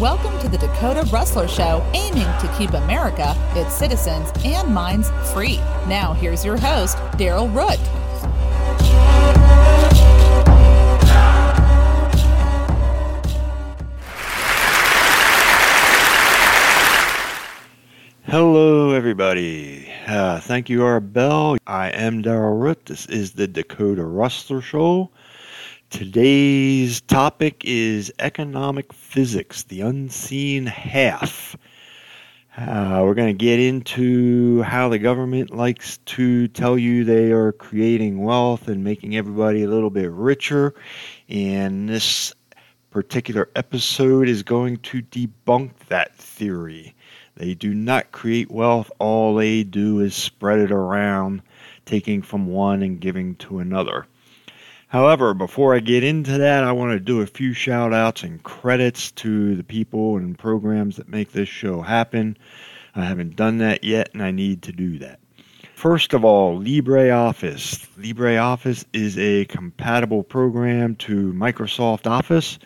Welcome to the Dakota Rustler Show, aiming to keep America, its citizens, and minds free. Now, here's your host, Daryl Root. Hello, everybody. Uh, thank you, Arbel. I am Daryl Root. This is the Dakota Rustler Show. Today's topic is economic physics, the unseen half. Uh, we're going to get into how the government likes to tell you they are creating wealth and making everybody a little bit richer. And this particular episode is going to debunk that theory. They do not create wealth, all they do is spread it around, taking from one and giving to another. However, before I get into that, I want to do a few shout outs and credits to the people and programs that make this show happen. I haven't done that yet, and I need to do that. First of all, LibreOffice. LibreOffice is a compatible program to Microsoft Office.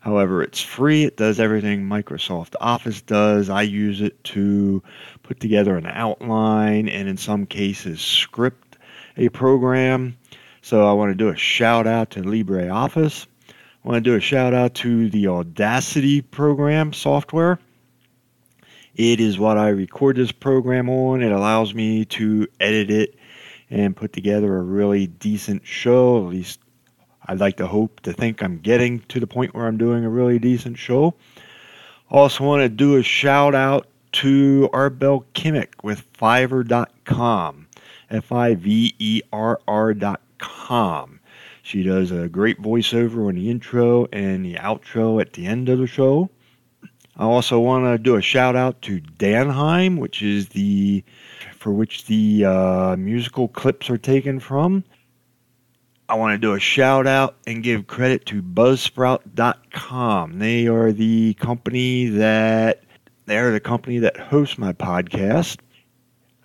However, it's free. It does everything Microsoft Office does. I use it to put together an outline and, in some cases, script a program. So I want to do a shout out to LibreOffice. I want to do a shout out to the Audacity program software. It is what I record this program on. It allows me to edit it and put together a really decent show. At least I'd like to hope to think I'm getting to the point where I'm doing a really decent show. Also, want to do a shout out to Arbel Kimmick with Fiverr.com. F I V E R R.com com. She does a great voiceover on the intro and the outro at the end of the show. I also want to do a shout out to Danheim, which is the for which the uh, musical clips are taken from. I want to do a shout out and give credit to Buzzsprout.com. They are the company that they are the company that hosts my podcast.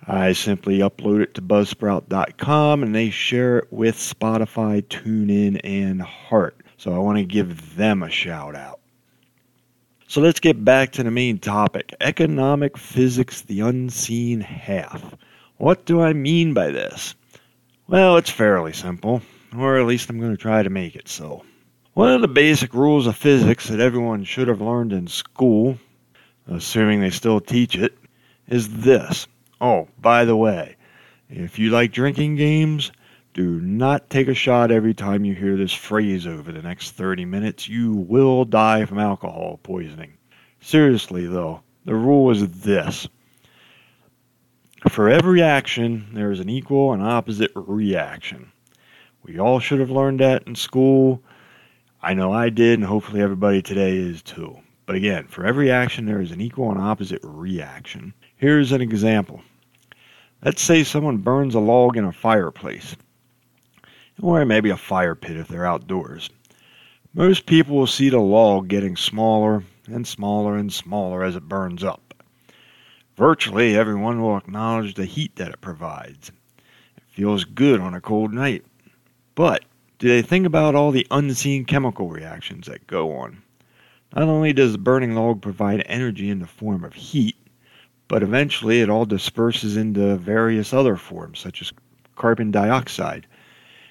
I simply upload it to buzzsprout.com and they share it with Spotify, TuneIn, and Heart. So I want to give them a shout out. So let's get back to the main topic economic physics, the unseen half. What do I mean by this? Well, it's fairly simple, or at least I'm going to try to make it so. One of the basic rules of physics that everyone should have learned in school, assuming they still teach it, is this Oh, by the way, if you like drinking games, do not take a shot every time you hear this phrase over the next 30 minutes. You will die from alcohol poisoning. Seriously, though, the rule is this for every action, there is an equal and opposite reaction. We all should have learned that in school. I know I did, and hopefully everybody today is too. But again, for every action, there is an equal and opposite reaction. Here's an example. Let's say someone burns a log in a fireplace, or maybe a fire pit if they're outdoors. Most people will see the log getting smaller and smaller and smaller as it burns up. Virtually everyone will acknowledge the heat that it provides. It feels good on a cold night. But do they think about all the unseen chemical reactions that go on? Not only does the burning log provide energy in the form of heat, but eventually it all disperses into various other forms, such as carbon dioxide,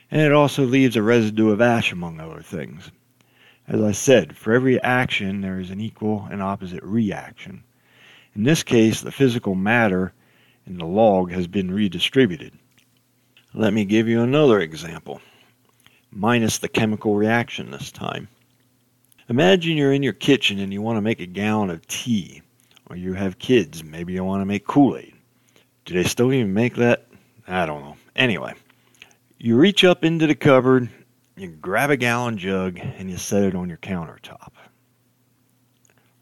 and it also leaves a residue of ash, among other things. As I said, for every action there is an equal and opposite reaction. In this case, the physical matter in the log has been redistributed. Let me give you another example, minus the chemical reaction this time. Imagine you're in your kitchen and you want to make a gallon of tea or you have kids, maybe you want to make Kool Aid. Do they still even make that? I don't know. Anyway, you reach up into the cupboard, you grab a gallon jug, and you set it on your countertop.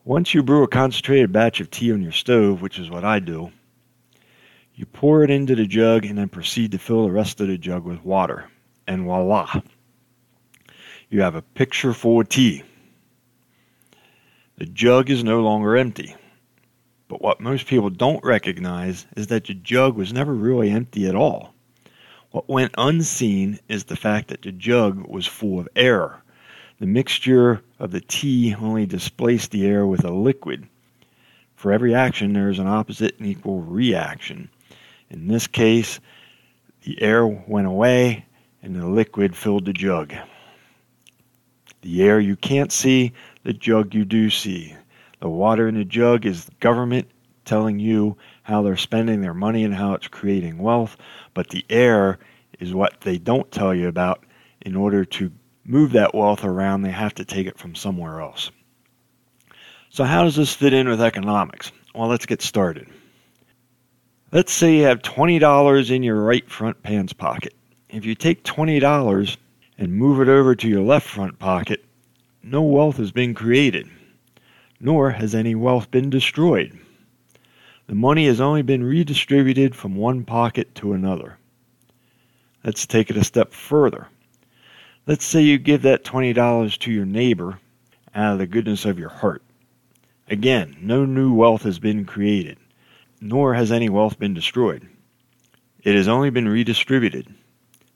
Once you brew a concentrated batch of tea on your stove, which is what I do, you pour it into the jug and then proceed to fill the rest of the jug with water. And voila! You have a picture full of tea. The jug is no longer empty. But what most people don't recognize is that the jug was never really empty at all. What went unseen is the fact that the jug was full of air. the mixture of the tea only displaced the air with a liquid. For every action, there is an opposite and equal reaction. In this case, the air went away and the liquid filled the jug. The air you can't see, the jug you do see. The water in the jug is the government telling you how they're spending their money and how it's creating wealth, but the air is what they don't tell you about. In order to move that wealth around, they have to take it from somewhere else. So, how does this fit in with economics? Well, let's get started. Let's say you have $20 in your right front pants pocket. If you take $20 and move it over to your left front pocket, no wealth has been created, nor has any wealth been destroyed. The money has only been redistributed from one pocket to another. Let's take it a step further. Let's say you give that $20 to your neighbor out of the goodness of your heart. Again, no new wealth has been created, nor has any wealth been destroyed. It has only been redistributed.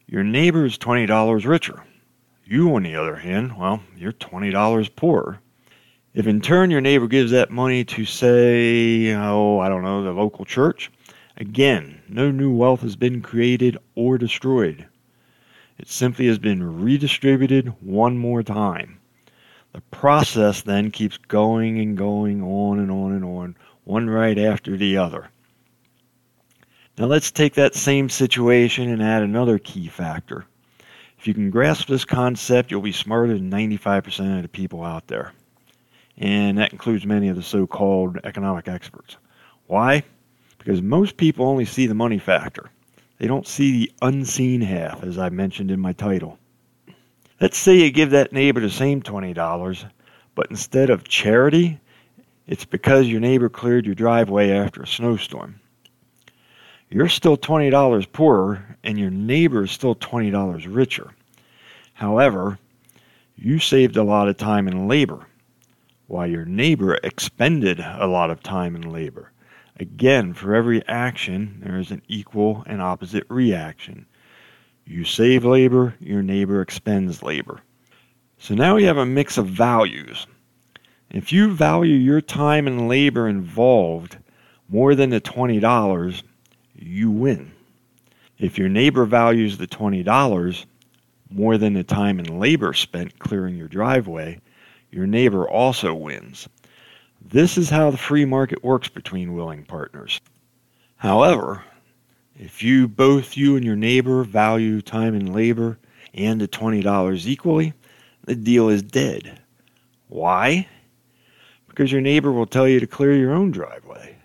Your neighbor is $20 richer. You, on the other hand, well, you're $20 poorer. If in turn your neighbor gives that money to, say, oh, I don't know, the local church, again, no new wealth has been created or destroyed. It simply has been redistributed one more time. The process then keeps going and going on and on and on, one right after the other. Now let's take that same situation and add another key factor. If you can grasp this concept, you'll be smarter than 95% of the people out there and that includes many of the so called economic experts. Why? Because most people only see the money factor. They don't see the unseen half, as I mentioned in my title. Let's say you give that neighbor the same $20, but instead of charity, it's because your neighbor cleared your driveway after a snowstorm. You're still $20 poorer, and your neighbor is still $20 richer. However, you saved a lot of time and labor while your neighbor expended a lot of time and labor. Again, for every action, there is an equal and opposite reaction. You save labor, your neighbor expends labor. So now we have a mix of values. If you value your time and labor involved more than the $20, you win. If your neighbor values the $20 more than the time and labor spent clearing your driveway, your neighbor also wins. This is how the free market works between willing partners. However, if you both you and your neighbor value time and labor and the $20 equally, the deal is dead. Why? Because your neighbor will tell you to clear your own driveway.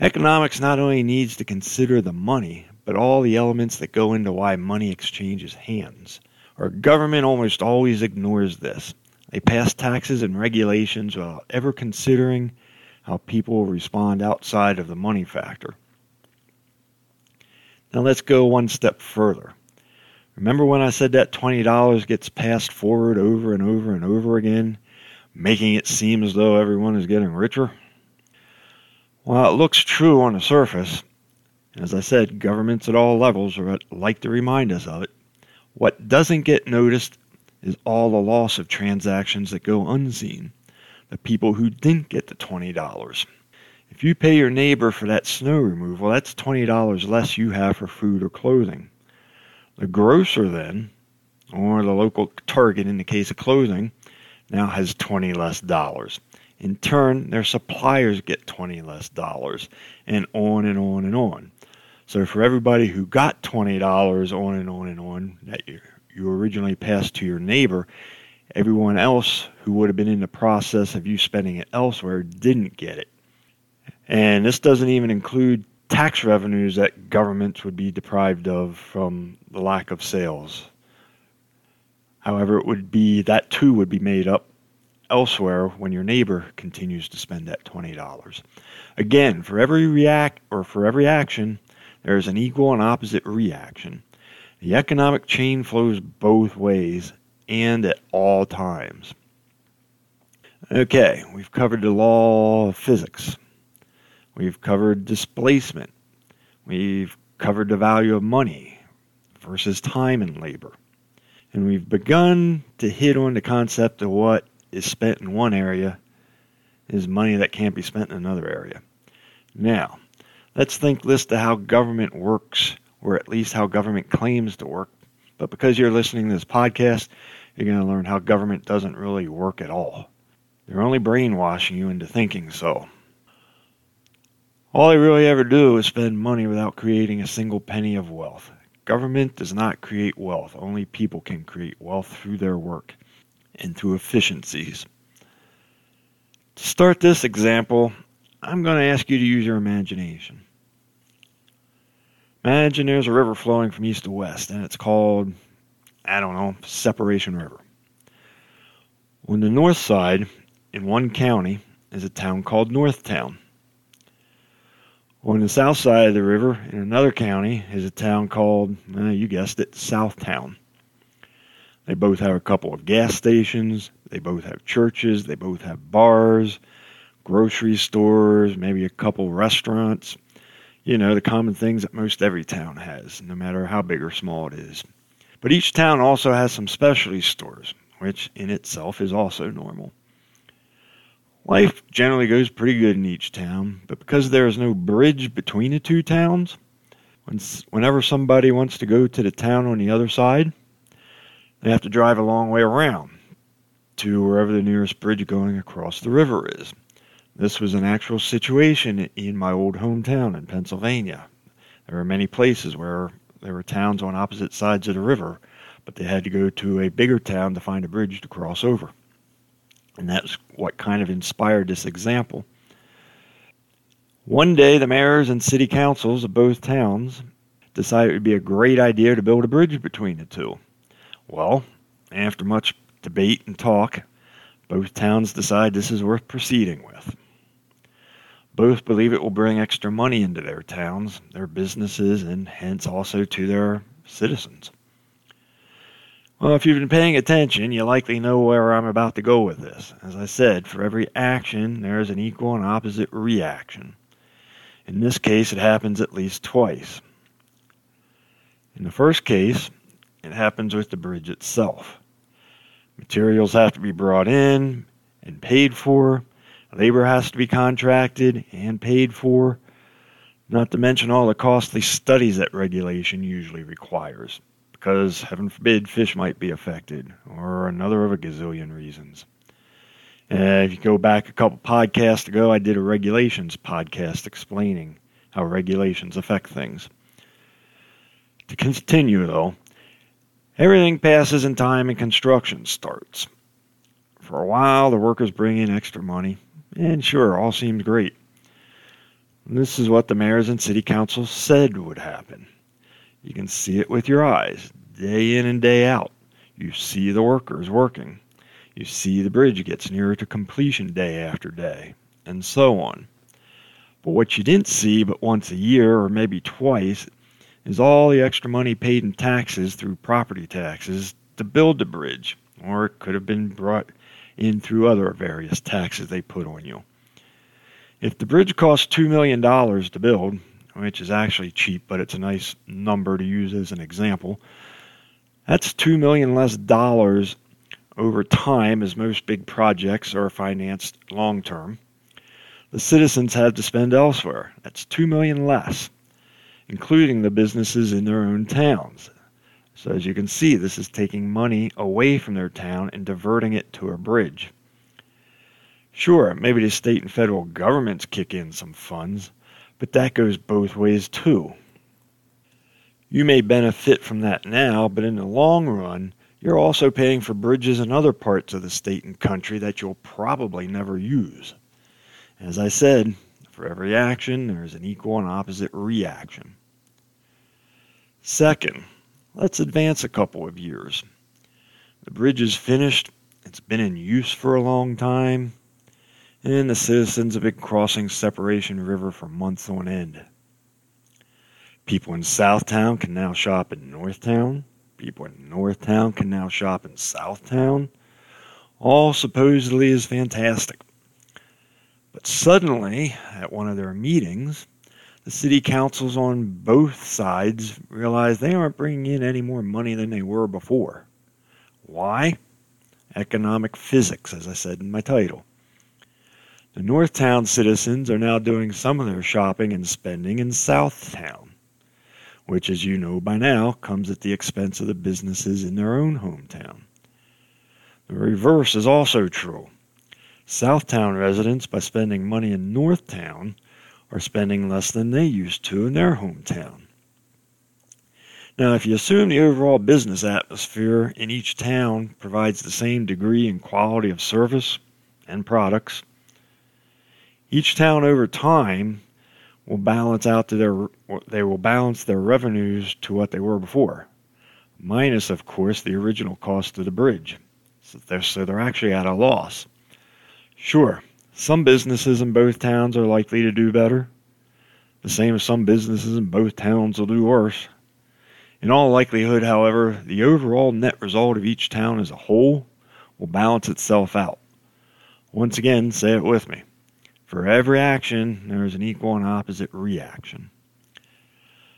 Economics not only needs to consider the money, but all the elements that go into why money exchanges hands. Our government almost always ignores this. They pass taxes and regulations without ever considering how people will respond outside of the money factor. Now let's go one step further. Remember when I said that $20 gets passed forward over and over and over again, making it seem as though everyone is getting richer? Well, it looks true on the surface. As I said, governments at all levels like to remind us of it. What doesn't get noticed is all the loss of transactions that go unseen, the people who didn't get the $20. If you pay your neighbor for that snow removal, that's $20 less you have for food or clothing. The grocer then, or the local Target in the case of clothing, now has 20 less dollars. In turn, their suppliers get 20 less dollars, and on and on and on. So for everybody who got $20 on and on and on that year, you originally passed to your neighbor, everyone else who would have been in the process of you spending it elsewhere didn't get it. And this doesn't even include tax revenues that governments would be deprived of from the lack of sales. However, it would be that too would be made up elsewhere when your neighbor continues to spend that $20. Again, for every react or for every action, there is an equal and opposite reaction. The economic chain flows both ways and at all times. Okay, we've covered the law of physics. We've covered displacement. We've covered the value of money versus time and labor. And we've begun to hit on the concept of what is spent in one area is money that can't be spent in another area. Now, let's think this to how government works, or at least how government claims to work. But because you're listening to this podcast, you're going to learn how government doesn't really work at all. They're only brainwashing you into thinking so. All they really ever do is spend money without creating a single penny of wealth. Government does not create wealth. Only people can create wealth through their work and through efficiencies. To start this example, I'm going to ask you to use your imagination. Imagine there's a river flowing from east to west, and it's called, I don't know, Separation River. On the north side, in one county, is a town called Northtown. On the south side of the river, in another county, is a town called, uh, you guessed it, Southtown. They both have a couple of gas stations, they both have churches, they both have bars, grocery stores, maybe a couple restaurants. You know, the common things that most every town has, no matter how big or small it is. But each town also has some specialty stores, which in itself is also normal. Life generally goes pretty good in each town, but because there is no bridge between the two towns, whenever somebody wants to go to the town on the other side, they have to drive a long way around to wherever the nearest bridge going across the river is. This was an actual situation in my old hometown in Pennsylvania. There were many places where there were towns on opposite sides of the river, but they had to go to a bigger town to find a bridge to cross over. And that's what kind of inspired this example. One day, the mayors and city councils of both towns decided it would be a great idea to build a bridge between the two. Well, after much debate and talk, both towns decide this is worth proceeding with. Both believe it will bring extra money into their towns, their businesses, and hence also to their citizens. Well, if you've been paying attention, you likely know where I'm about to go with this. As I said, for every action, there is an equal and opposite reaction. In this case, it happens at least twice. In the first case, it happens with the bridge itself. Materials have to be brought in and paid for, labor has to be contracted and paid for, not to mention all the costly studies that regulation usually requires because, heaven forbid, fish might be affected, or another of a gazillion reasons. Uh, if you go back a couple podcasts ago, I did a regulations podcast explaining how regulations affect things. To continue, though, everything passes in time and construction starts. For a while, the workers bring in extra money, and sure, all seemed great. this is what the mayors and city council said would happen. You can see it with your eyes, day in and day out. You see the workers working. You see the bridge gets nearer to completion day after day, and so on. But what you didn't see but once a year, or maybe twice, is all the extra money paid in taxes through property taxes to build the bridge, or it could have been brought in through other various taxes they put on you. If the bridge costs $2 million to build, which is actually cheap, but it's a nice number to use as an example. That's 2 million less dollars over time as most big projects are financed long term. The citizens have to spend elsewhere. That's 2 million less, including the businesses in their own towns. So as you can see, this is taking money away from their town and diverting it to a bridge. Sure, maybe the state and federal governments kick in some funds, but that goes both ways too. You may benefit from that now, but in the long run, you're also paying for bridges in other parts of the state and country that you'll probably never use. As I said, for every action, there is an equal and opposite reaction. Second, let's advance a couple of years. The bridge is finished, it's been in use for a long time, and the citizens have been crossing Separation River for months on end. People in Southtown can now shop in Northtown. People in Northtown can now shop in Southtown. All supposedly is fantastic. But suddenly, at one of their meetings, the city councils on both sides realize they aren't bringing in any more money than they were before. Why? Economic physics, as I said in my title. The Northtown citizens are now doing some of their shopping and spending in Southtown, which, as you know by now, comes at the expense of the businesses in their own hometown. The reverse is also true. Southtown residents, by spending money in Northtown, are spending less than they used to in their hometown. Now, if you assume the overall business atmosphere in each town provides the same degree and quality of service and products, each town over time will balance out to their they will balance their revenues to what they were before, minus of course the original cost of the bridge. So they're, so they're actually at a loss. Sure, some businesses in both towns are likely to do better. The same as some businesses in both towns will do worse. In all likelihood, however, the overall net result of each town as a whole will balance itself out. Once again, say it with me. For every action, there is an equal and opposite reaction.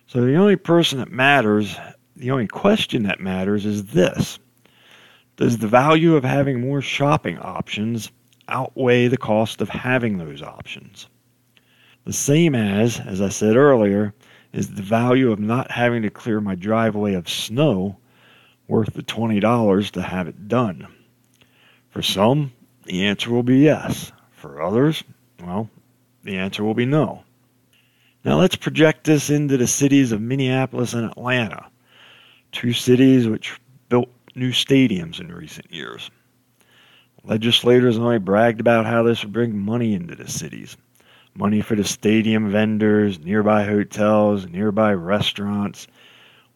So the only person that matters, the only question that matters is this Does the value of having more shopping options outweigh the cost of having those options. The same as, as I said earlier, is the value of not having to clear my driveway of snow worth the $20 to have it done? For some, the answer will be yes. For others, well, the answer will be no. Now let's project this into the cities of Minneapolis and Atlanta, two cities which built new stadiums in recent years. Legislators only bragged about how this would bring money into the cities. Money for the stadium vendors, nearby hotels, nearby restaurants,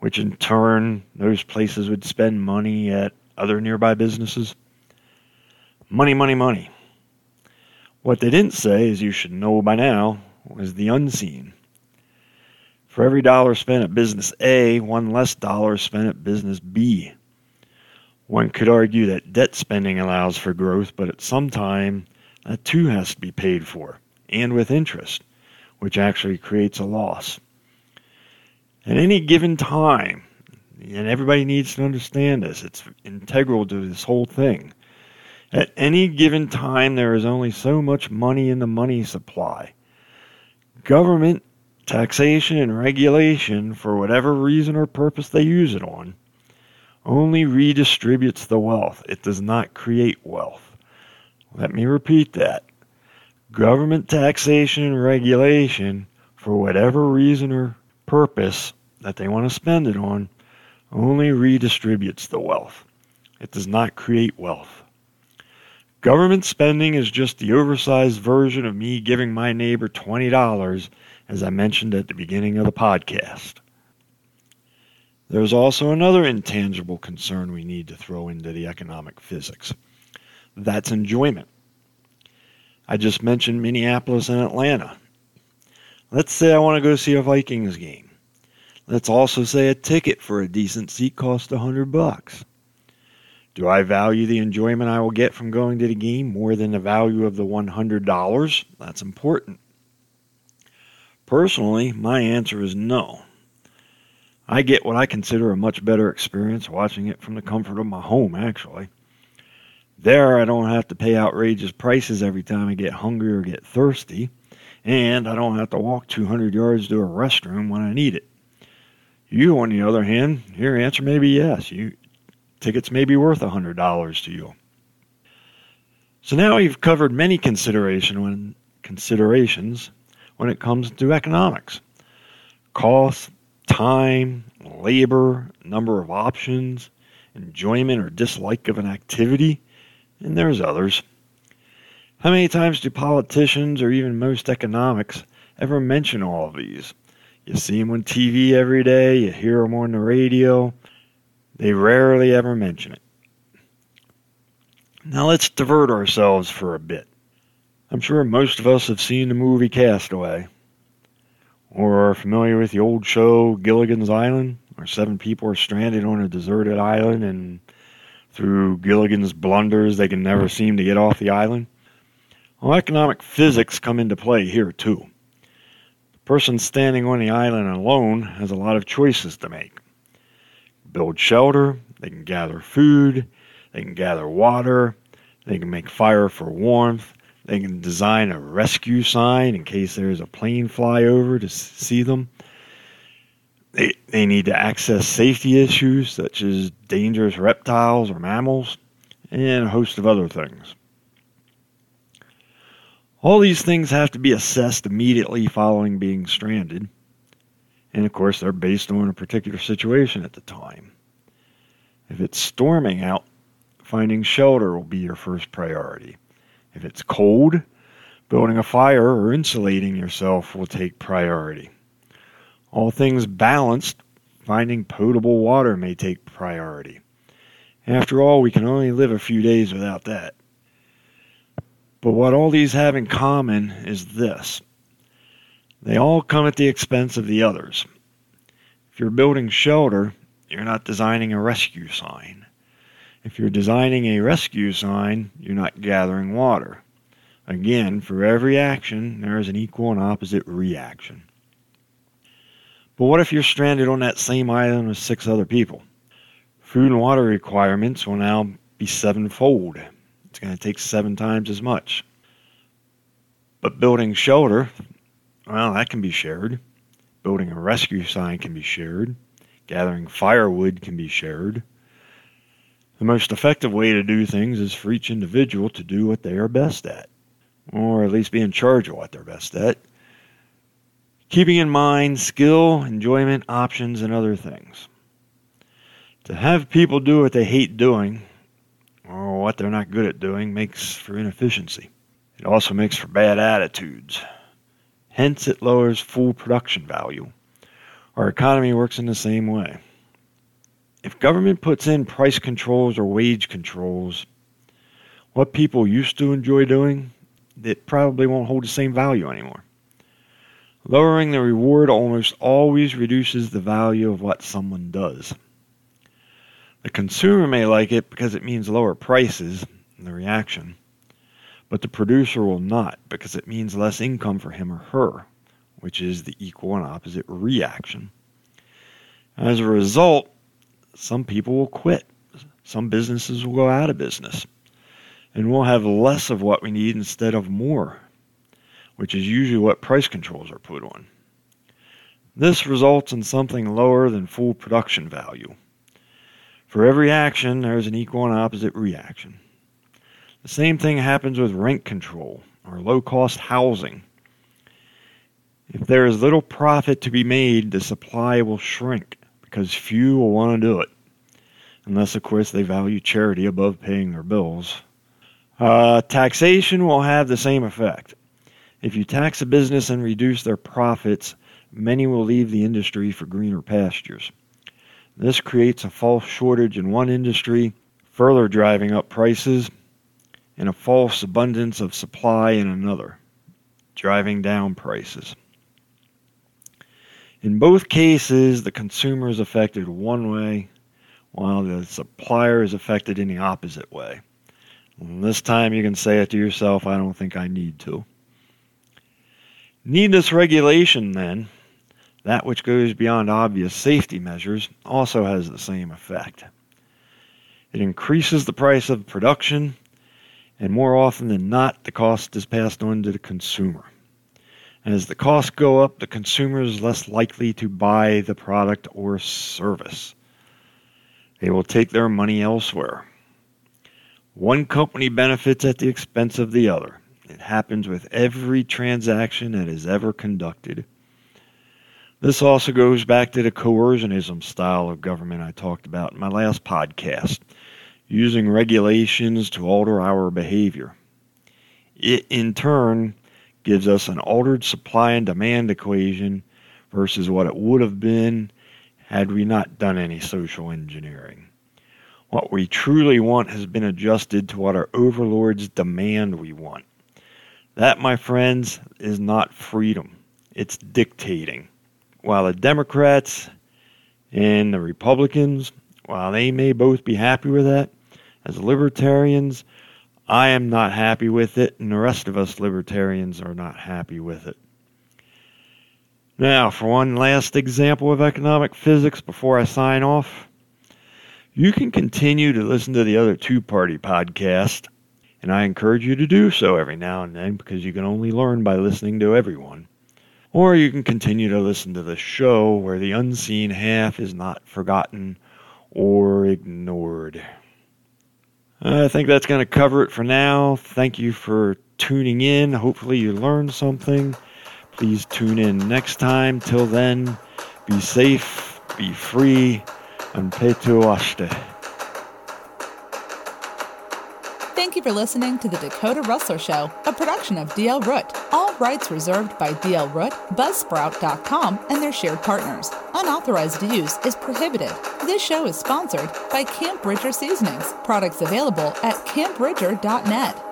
which in turn, those places would spend money at other nearby businesses. Money, money, money. What they didn't say, as you should know by now, was the unseen. For every dollar spent at business A, one less dollar spent at business B. One could argue that debt spending allows for growth, but at some time that too has to be paid for, and with interest, which actually creates a loss. At any given time, and everybody needs to understand this, it's integral to this whole thing. At any given time, there is only so much money in the money supply. Government, taxation, and regulation, for whatever reason or purpose they use it on, only redistributes the wealth. It does not create wealth. Let me repeat that. Government taxation and regulation, for whatever reason or purpose that they want to spend it on, only redistributes the wealth. It does not create wealth. Government spending is just the oversized version of me giving my neighbor $20, as I mentioned at the beginning of the podcast. There's also another intangible concern we need to throw into the economic physics. That's enjoyment. I just mentioned Minneapolis and Atlanta. Let's say I want to go see a Vikings game. Let's also say a ticket for a decent seat costs a hundred bucks. Do I value the enjoyment I will get from going to the game more than the value of the $100? That's important. Personally, my answer is no. I get what I consider a much better experience watching it from the comfort of my home, actually. There, I don't have to pay outrageous prices every time I get hungry or get thirsty, and I don't have to walk 200 yards to a restroom when I need it. You, on the other hand, your answer may be yes. You tickets may be worth $100 to you. So now we've covered many consideration when, considerations when it comes to economics. Cost, time, labor, number of options, enjoyment or dislike of an activity, and there's others. How many times do politicians or even most economics ever mention all of these? You see them on TV every day, you hear them on the radio. They rarely ever mention it. Now let's divert ourselves for a bit. I'm sure most of us have seen the movie Castaway or are familiar with the old show Gilligan's Island, where seven people are stranded on a deserted island and through Gilligan's blunders they can never seem to get off the island. Well, economic physics come into play here too. The person standing on the island alone has a lot of choices to make. Build shelter, they can gather food, They can gather water. They can make fire for warmth. They can design a rescue sign in case there's a plane fly over to see them. They, they need to access safety issues such as dangerous reptiles or mammals and a host of other things. All these things have to be assessed immediately following being stranded. And of course, they're based on a particular situation at the time. If it's storming out, finding shelter will be your first priority. If it's cold, building a fire or insulating yourself will take priority. All things balanced, finding potable water may take priority. After all, we can only live a few days without that. But what all these have in common is this they all come at the expense of the others. If you're building shelter, you're not designing a rescue sign. If you're designing a rescue sign, you're not gathering water. Again, for every action, there is an equal and opposite reaction. But what if you're stranded on that same island with six other people? Food and water requirements will now be sevenfold. It's going to take seven times as much. But building shelter, well, that can be shared. Building a rescue sign can be shared. Gathering firewood can be shared. The most effective way to do things is for each individual to do what they are best at, or at least be in charge of what they're best at, keeping in mind skill, enjoyment, options, and other things. To have people do what they hate doing, or what they're not good at doing, makes for inefficiency. It also makes for bad attitudes. Hence, it lowers full production value. Our economy works in the same way. If government puts in price controls or wage controls, what people used to enjoy doing, it probably won't hold the same value anymore. Lowering the reward almost always reduces the value of what someone does. The consumer may like it because it means lower prices in the reaction, but the producer will not because it means less income for him or her, which is the equal and opposite reaction. As a result, some people will quit. Some businesses will go out of business. And we'll have less of what we need instead of more, which is usually what price controls are put on. This results in something lower than full production value. For every action, there is an equal and opposite reaction. The same thing happens with rent control or low cost housing. If there is little profit to be made, the supply will shrink because few will want to do it. Unless, of course, they value charity above paying their bills. Uh, taxation will have the same effect. If you tax a business and reduce their profits, many will leave the industry for greener pastures. This creates a false shortage in one industry, further driving up prices, and a false abundance of supply in another, driving down prices. In both cases, the consumer is affected one way, while the supplier is affected in the opposite way. And this time you can say it to yourself, I don't think I need to. Needless regulation, then, that which goes beyond obvious safety measures, also has the same effect. It increases the price of production, and more often than not, the cost is passed on to the consumer. As the costs go up, the consumer is less likely to buy the product or service. They will take their money elsewhere. One company benefits at the expense of the other. It happens with every transaction that is ever conducted. This also goes back to the coercionism style of government I talked about in my last podcast, using regulations to alter our behavior. It, in turn, gives us an altered supply and demand equation versus what it would have been had we not done any social engineering. What we truly want has been adjusted to what our overlords demand we want. That, my friends, is not freedom, it's dictating. While the Democrats and the Republicans, while they may both be happy with that, as libertarians, I am not happy with it, and the rest of us libertarians are not happy with it. Now, for one last example of economic physics before I sign off, You can continue to listen to the other two party podcast, and I encourage you to do so every now and then because you can only learn by listening to everyone. Or you can continue to listen to the show where the unseen half is not forgotten or ignored. Uh, I think that's going to cover it for now. Thank you for tuning in. Hopefully, you learned something. Please tune in next time. Till then, be safe, be free, and pay to petu ashte. Thank you for listening to the Dakota Rustler Show, a production of DL Root. All rights reserved by DL Root, Buzzsprout.com, and their shared partners. Unauthorized use is prohibited. This show is sponsored by Camp Bridger Seasonings. Products available at campbridger.net.